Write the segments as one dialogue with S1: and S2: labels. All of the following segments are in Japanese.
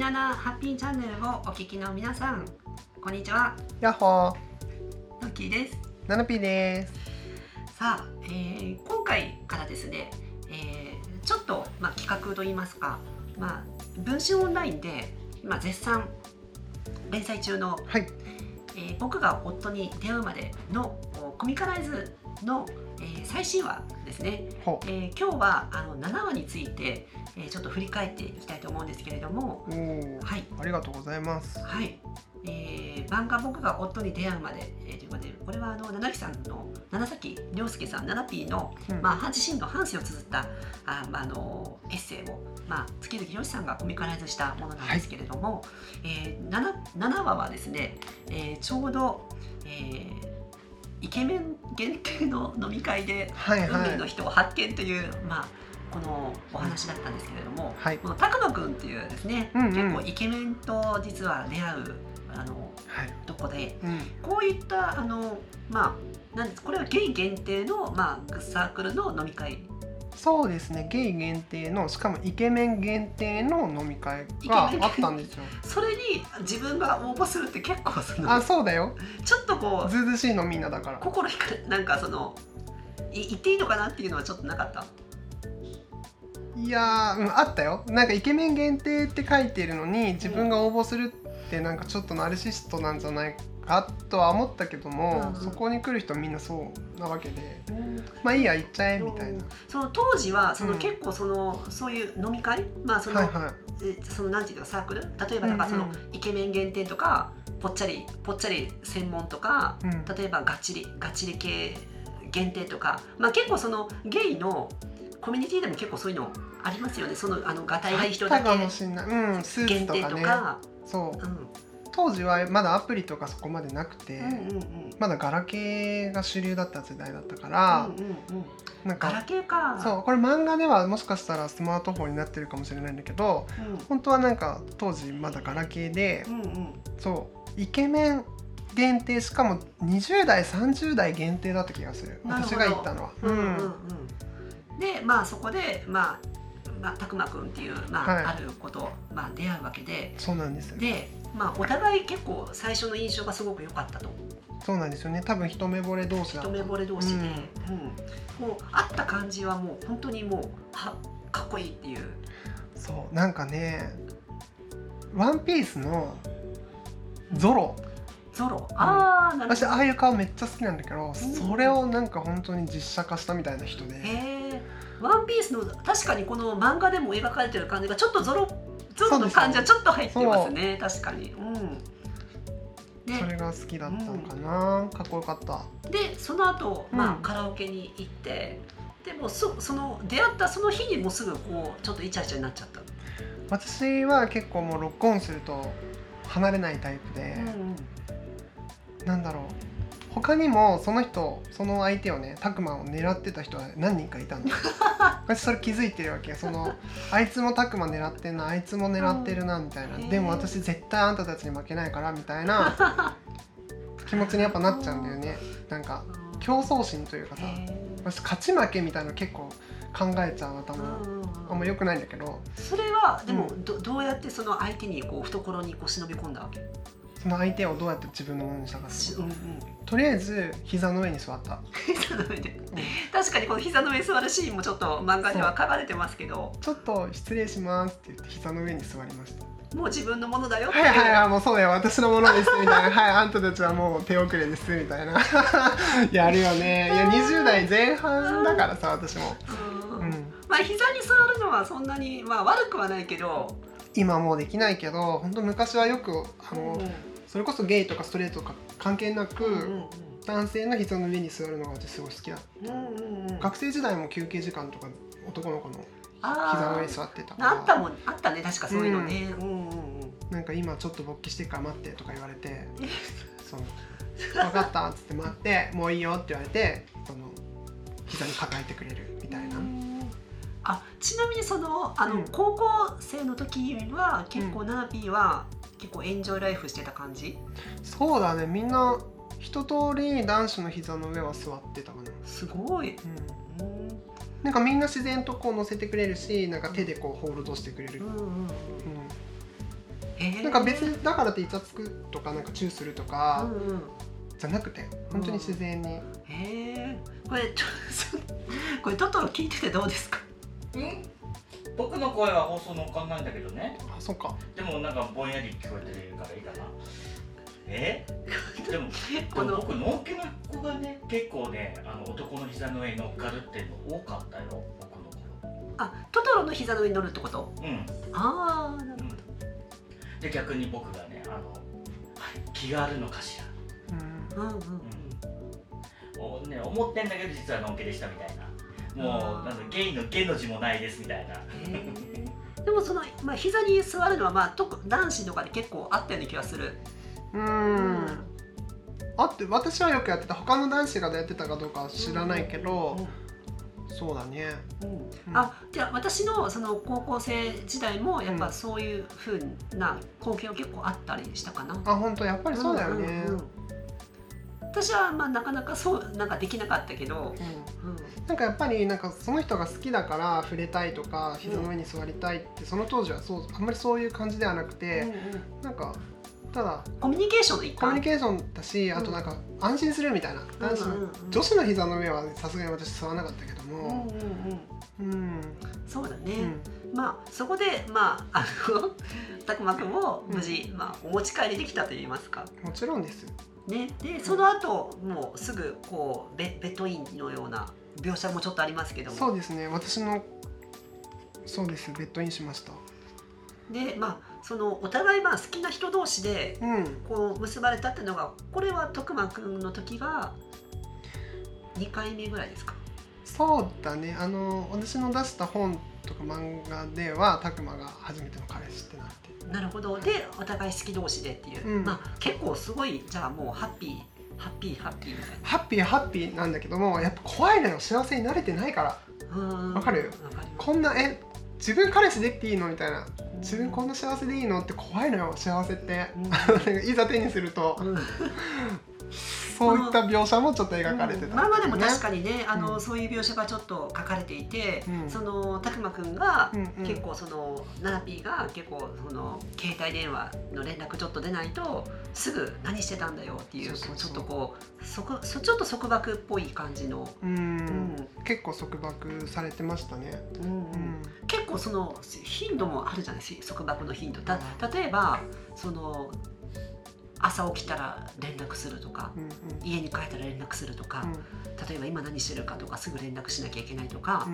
S1: ナナハッピーチャンネルをお聞きの皆さんこんにちは。
S2: やっほー。
S1: ノッキーです。
S2: ナナピーです。
S1: さあ、えー今回からですね、えーちょっと、まあ、企画といいますか、まあ、文春オンラインで今絶賛連載中の
S2: はい。
S1: えー僕が夫に出会うまでのおコミカライズの、えー最新話ですね、
S2: ほ
S1: えー今日はあの7話について、えーちょっと振り返っていきたいと思うんですけれども
S2: おー。
S1: はい。
S2: ありがとうございます。
S1: はい、えー漫画僕が夫に出会うまで、えーということでこれはあの七木さんの七崎亮介さん七 P の、
S2: うん。
S1: まあ、自身の半生を綴ったあ、まあ、あのエッセイを、まあ、月々博さんがコミカライズしたものなんですけれども、えー 7, 7話はですね、えーちょうど、えーイケメン限定の飲み会で
S2: はい
S1: 運命の
S2: はい
S1: 人を発見という、まあ、このお話だったんですけれども、
S2: はい。
S1: この拓磨くんっていうですね、
S2: うんうん。
S1: 結構イケメンと実は出会うあの
S2: はい。
S1: とこで
S2: うん。
S1: こういったあのまあなんですこれはゲイ限定の、まあ、サークルの飲み会
S2: そうですね。ゲイ限定のしかもイケメン限定の飲み会があったんですよ。
S1: それに自分が応募するって結構その。
S2: あそうだよ。
S1: ちょっとこう
S2: ずうずうしいのみんなだから。
S1: 心引かれなんかそのい言っていいのかなっていうのはちょっとなかった？
S2: いやー、うん、あったよ。なんかイケメン限定って書いてるのに自分が応募するってなんかちょっとナルシストなんじゃないかとは思ったけども、
S1: うんうん。
S2: そこに来る人みんなそうなわけでまあいいや行っちゃえみたいな、
S1: その当時はその
S2: うん。
S1: 結構その、そういう飲み会まあその、
S2: はいはい。
S1: えそのなんていうかサークル？例えばなんかその、
S2: うんうん
S1: イケメン限定とかぽっちゃりぽっちゃり専門とか
S2: うん。
S1: 例えばガチリガチリ系限定とかまあ結構そのゲイのコミュニティでも結構そういうのありますよね。そのあのがたいがいい。人だけ限定
S2: ツとかね。
S1: とか。
S2: そう。
S1: うん
S2: 当時はまだアプリとかそこまでなくて、
S1: うんうんうん。
S2: まだガラケーが主流だった時代だったから
S1: うん、うんうん。
S2: なん
S1: ガラ
S2: か
S1: ケーか。
S2: そうこれ漫画ではもしかしたらスマートフォンになってるかもしれないんだけど本当はなんか当時まだガラケーで
S1: うんうん。うん
S2: そうイケメン限定しかも20代30代限定だった気がする。私が行ったのは。
S1: うんうん。うん。でまあそこでまあまあたくまくんっていうまあ、
S2: はい。
S1: あることまあ出会うわけで。
S2: そうなんですよ。
S1: でまあお互い結構最初の印象がすごく良かったと。
S2: そうなんですよね。多分一目惚れ同士だ
S1: 一目惚れ同士で、うん。もう会った感じはもう本当にもうはかっこいいっていう。
S2: そう。なんかね「ワンピースのゾロ。
S1: ゾロ？ああなるほど。
S2: 私ああいう顔めっちゃ好きなんだけど、
S1: ん。
S2: それをなんか本当に実写化したみたいな人で、
S1: へえワンピースの確かにこの漫画でも描かれてる感じがちょっとゾロゾロの感じはちょっと入ってますね。確かに。うん。で
S2: それが好きだったのかな、かっこよかった。
S1: でその後、まあ
S2: うん
S1: カラオケに行ってでもそその出会ったその日にもうすぐこうちょっとイチャイチャになっちゃった、
S2: 私は結構もうロックオンすると離れないタイプで、なんだろう他にもその人その相手をねタクマを狙ってた人は何人かいたの 私それ気づいてるわけそのあいつもタクマ狙ってんなあいつも狙ってるなみたいな、
S1: へー。
S2: でも私絶対あんたたちに負けないからみたいな 気持ちにやっぱなっちゃうんだよね。なんか
S1: うん
S2: 競争心というかさ私勝ち負けみたいなの結構考えちゃう頭、
S1: うん
S2: あんま良くないんだけど。
S1: それはでも
S2: う
S1: どどうやってその相手にこう懐にこう忍び込んだわけ？
S2: その相手をどうやって自分のものにしたかって
S1: しうんうん。
S2: とりあえず膝の上に座った、
S1: 膝の上で。確かにこの膝の上座るシーンもちょっと漫画では書かれてますけど。
S2: ちょっと失礼しますって言って膝の上に座りました。
S1: もう自分のものだよってい
S2: はいうはいはいもうそうだよ私のものですみたいな。はいあんたたちはもう手遅れですみたいな。やるよね。いや20代前半だからさ私も、
S1: うん。
S2: うん、
S1: まあ膝に座るのはそんなにまあ悪くはないけど
S2: 今もうできないけど本当昔はよくあの、
S1: うん
S2: それこそゲイとかストレートとか関係なく、
S1: うんうん
S2: 男性の膝の上に座るのが私すごい好きだ
S1: うんうんうん。
S2: 学生時代も休憩時間とか男の子の膝の上に座ってた
S1: あったもん。あったね確かそういうのね、うん、うんうん
S2: なんか今ちょっと勃起してるから待ってとか言われてそう。分かったっつって待ってもういいよって言われてその膝に抱えてくれるみたいな、
S1: あちなみにそのあの、
S2: うん。
S1: 高校生の時は結構ナナピーは結構エンジョイライフしてた感じ？
S2: そうだね。みんな一通り男子の膝の上は座ってたかな、
S1: すごい、
S2: うん、
S1: うん。
S2: なんかみんな自然とこう乗せてくれるしなんか手でこうホールドしてくれる、
S1: うんうん
S2: うん。
S1: へー。
S2: なんか別にだからってイチャつくとかなんかチューすると
S1: う
S2: か
S1: んうん。
S2: じゃなくて本当に自然に、
S1: へえこれちょ これトトロ聞いててどうですか？
S3: ん？僕の声は放送乗っかんないんだけどね。
S2: あそうか。
S3: でもなんかぼんやり聞こえてるからいいかな。え？でもでも僕のんけの子がね結構ねあの男の膝の上に乗っかるっていうの多かったよ僕の頃。
S1: あトトロの膝の上に乗るってこと？
S3: うん。
S1: ああなる
S3: うん。で逆に僕がねあの、はい、気があるのかしら。
S2: うん。
S1: ほどうん。うん。
S3: お、ね、思ってんだけど実はのんけでしたみたいなもうなんだゲイのゲの字もないですみたいな。
S1: でもその、まあ、膝に座るのは、まあ、特男子とかで結構あったような気がする。
S2: うん。あって私はよくやってた。他の男子がやってたかどうかは知らないけど、そうだね。
S1: うん。
S2: うん
S1: あじゃあ私のその高校生時代もやっぱそういうふうな光景は結構あったりしたかな。
S2: あ本当？やっぱりそうだよね、
S1: んんうん。私はまあなかなかそうなんかできなかったけど、
S2: うん。
S1: うん
S2: なんかやっぱりなんかその人が好きだから触れたいとか膝の上に座りたいってその当時はそうあんまりそういう感じではなくて、
S1: う
S2: なんかただ
S1: コミュニケーションの一環
S2: コミュニケーションだしあとなんか安心するみたいな。男子の、女子の膝の上はさすがに私座らなかったけども。
S1: うん
S2: うん、
S1: そうだね、
S2: うん。
S1: まあそこでまああのたくまくんも無事、まあ、お持ち帰りできたと言いますか。
S2: もちろんです
S1: ね、でその後もうすぐこうベベッドインのような描写もちょっとありますけども。
S2: そうですね。私のそうです。ベッドインしました。
S1: でまあそのお互いまあ好きな人同士で
S2: うん。
S1: こう結ばれたっていうのがこれは徳間くんの時が2回目ぐらいですか？
S2: そうだね。あの私の出した本とか漫画では拓磨が初めての彼氏ってなって
S1: なるほど。でお互い好き同士でっていう、
S2: うん。
S1: まあ結構すごいじゃあもうハッピーハッピーハッピーみたい
S2: ハッピーハッピーなんだけどもやっぱ怖いのよ。幸せに慣れてないから。わかる？こんなえ自分彼氏できていいの？みたいな。自分こんな幸せでいいの？って怖いのよ幸せって。
S1: うん。
S2: いざ手にすると。
S1: うん
S2: そういった描写もちょっと描かれてた、
S1: うんまあまあでも確かにねあの、
S2: うん
S1: そういう描写がちょっと書かれていて、
S2: うん。
S1: そのたくまくんが、
S2: うんうん。
S1: 結構そのナナピーが結構その携帯電話の連絡ちょっと出ないとすぐ何してたんだよっていうちょっとこうそこそちょっと束縛っぽい感じの、
S2: うん。
S1: うん。
S2: 結構束縛されてましたね、
S1: うん
S2: うん。
S1: 結構その頻度もあるじゃないですか束縛の頻度。た例えばその朝起きたら連絡するとか
S2: うん
S1: 家に帰ったら連絡するとか、例えば今何してるかとかすぐ連絡しなきゃいけないとか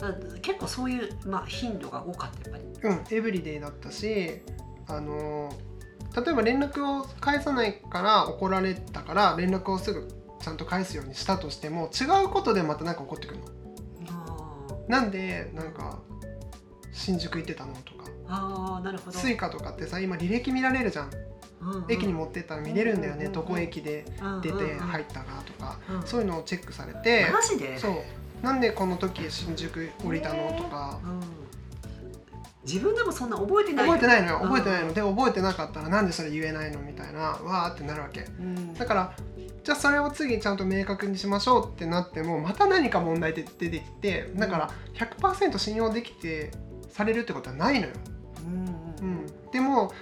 S2: う、ん
S1: 結構そういう、まあ、頻度が多かったやっぱり。
S2: うん、エブリデイだったしあの例えば連絡を返さないから怒られたから連絡をすぐちゃんと返すようにしたとしても違うことでまた何か起こってくるの。なんでなんか新宿行ってたのとか
S1: あーなるほど。
S2: スイカとかってさ今履歴見られるじゃん
S1: うんうん
S2: 駅に持ってったら見れるんだよね、
S1: うん
S2: どこ駅で出て入
S1: っ
S2: たかとか、
S1: うん
S2: そういうのをチェックされて、
S1: マジで？
S2: そう。なんでこの時新宿降りたのとか。
S1: うん。自分でもそんな覚えてない。
S2: 覚えてないのよ。
S1: うん。
S2: 覚えてないの。で覚えてなかったらなんでそれ言えないのみたいなわーってなるわけ。
S1: うん。
S2: だからじゃあそれを次ちゃんと明確にしましょうってなってもまた何か問題で出てきてだから100%信用できてされるってことはないのよ、
S1: うん、
S2: でも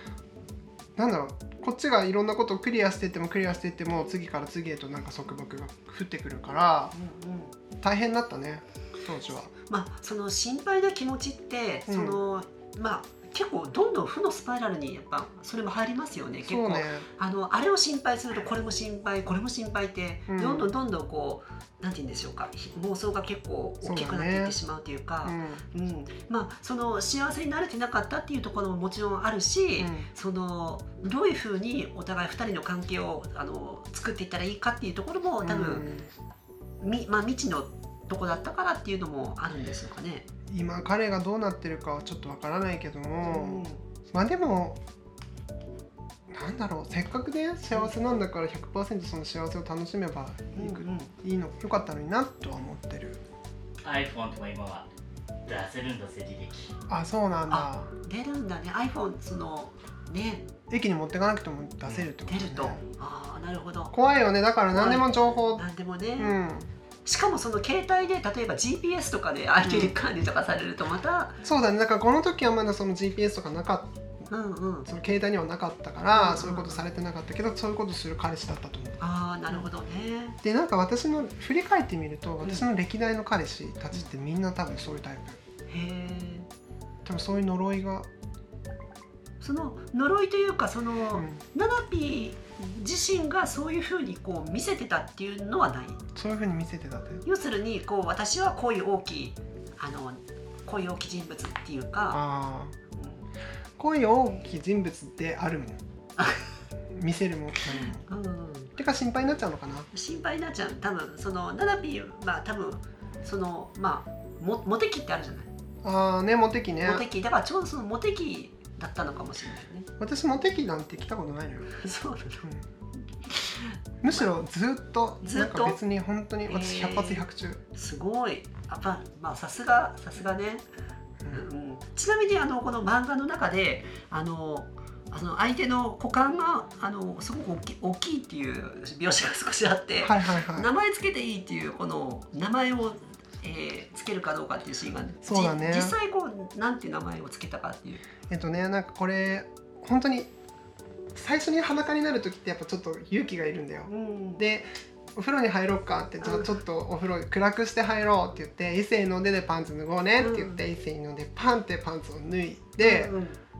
S2: なんだろうこっちがいろんなことをクリアしていってもクリアしていっても次から次へとなんか束縛が降ってくるから
S1: うんうん
S2: 大変だったね当時は。
S1: まあその心配な気持ちって、
S2: うん
S1: そのまあ結構どんどん負のスパイラルにやっぱそれも入りますよね結構、
S2: ね
S1: あのあれを心配するとこれも心配これも心配って、
S2: うん。
S1: どんどんどんどんこうなんて言うんでしょうかひ妄想が結構大きくなっていってしまうというか
S2: うん
S1: うん。まあその幸せになれてなかったっていうところももちろんあるし、
S2: うん
S1: そのどういうふうにお互い2人の関係をあの作っていったらいいかっていうところも多分、みまあ、未知のとこだったからっていうのもあるんですよかね。
S2: うん今彼がどうなってるかはちょっとわからないけど
S1: う
S2: も、
S1: ん。
S2: まあでもなんだろうせっかくね幸せなんだから100%その幸せを楽しめばいい,、
S1: うんうん。
S2: いいのよかったのになとは思ってる。
S3: iPhone とか今は出せるんだぜ履歴。
S2: あそうなんだ。
S1: あ出るんだね。iPhone そのね。
S2: 駅に持ってかなくても出せるってことね。
S1: 出ると。ああなるほど。
S2: 怖いよね。だから何でも情報
S1: なん。でもね、
S2: うん
S1: しかもその携帯で例えば GPS とかで相手に管理とかされるとまた、
S2: そうだね。だからこの時はまだその GPS とかなか
S1: うんうん。
S2: その携帯にはなかったから、
S1: うん
S2: そういうことされてなかったけどそういうことする彼氏だったと思う。
S1: ああなるほどね。
S2: でなんか私の振り返ってみると私の歴代の彼氏たちってみんな多分そういうタイプ。
S1: へえ
S2: 多分そういう呪いが、
S1: その呪いというかその、
S2: うん。
S1: ナナピー自身がそういうふうにこう見せてたっていうのはない？
S2: そういうふうに見せてたって
S1: 要するにこう私はこういう大きいあのこういう大きい人物っていうか、
S2: ああ
S1: う
S2: こういう大きい人物であるもん 見せるもん
S1: うん、
S2: てか心配になっちゃうのかな？
S1: 心配になっちゃう。多分そのナナピーは多分そのまあモモテ期ってあるじゃない、
S2: ああねモテ期ね。
S1: モテ期だからちょうどそのモテ期だったのかもしれないね。
S2: 私モテ期なんて来たことないのよ、
S1: そうなの。
S2: うん。むしろずっと
S1: ずっと？
S2: なんか別に本当に私
S1: へー。
S2: 100発100中、
S1: すごい。あまあまあさすがさすがね。
S2: うん。
S1: うん。ちなみにあのこの漫画の中であのあの相手の股間があのすごく大きい大きいっていう描写が少しあって、
S2: はいはいはい。
S1: 名前つけていいっていうこの名前を、えーつけるかどうかっていうシーンが
S2: そうだね。
S1: じ実際こうなんていう名前をつけたかっていう。
S2: えっとねなんかこれ本当に最初に裸になる時ってやっぱちょっと勇気がいるんだよ。
S1: うん。
S2: でお風呂に入ろうかってちょっとお風呂暗くして入ろうって言って異性の出でパンツ脱ごうねって言って、異性の出パンってパンツを脱いで、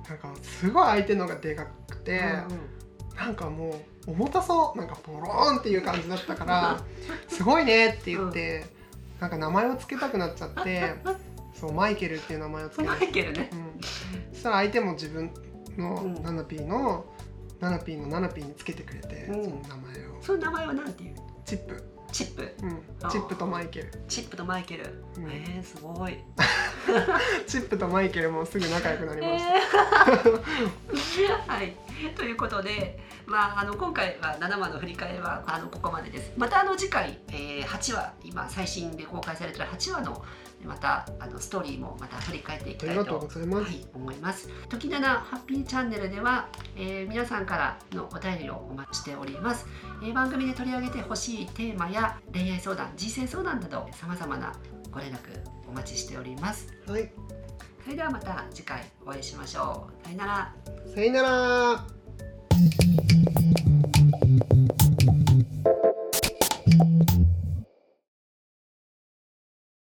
S2: なんかすごい相手のがでかくて、
S1: うん
S2: なんかもう重たそうなんかボローンっていう感じだったから すごいねって言って、なんか名前をつけたくなっちゃって そうマイケルっていう名前をつけた、
S1: マイケルね。
S2: うん、そしたら相手も自分の
S1: うん。
S2: ナナピーの、ナナピーのナナピーにつけてくれて、
S1: うん。
S2: その名前を。
S1: その名前はなんていう？
S2: チップ、
S1: チップ。
S2: うん。チップとマイケル。
S1: チップとマイケル、
S2: うん。
S1: えー、すごい。
S2: チップとマイケルもすぐ仲良くなりました、
S1: えー。はい、ということで、まあ、あの今回は7話の振り返りはあのここまでです。またあの次回、えー、8話今最新で公開されている8話のまたあのストーリーもまた振り返っていきたいとはい、思います。時七ハッピーチャンネルでは、えー皆さんからのお便りをお待ちしております、えー番組で取り上げてほしいテーマや恋愛相談、人生相談などさまざまなご連絡お待ちしております。
S2: はい
S1: それではまた次回お会いしましょう。さよなら。
S2: さよなら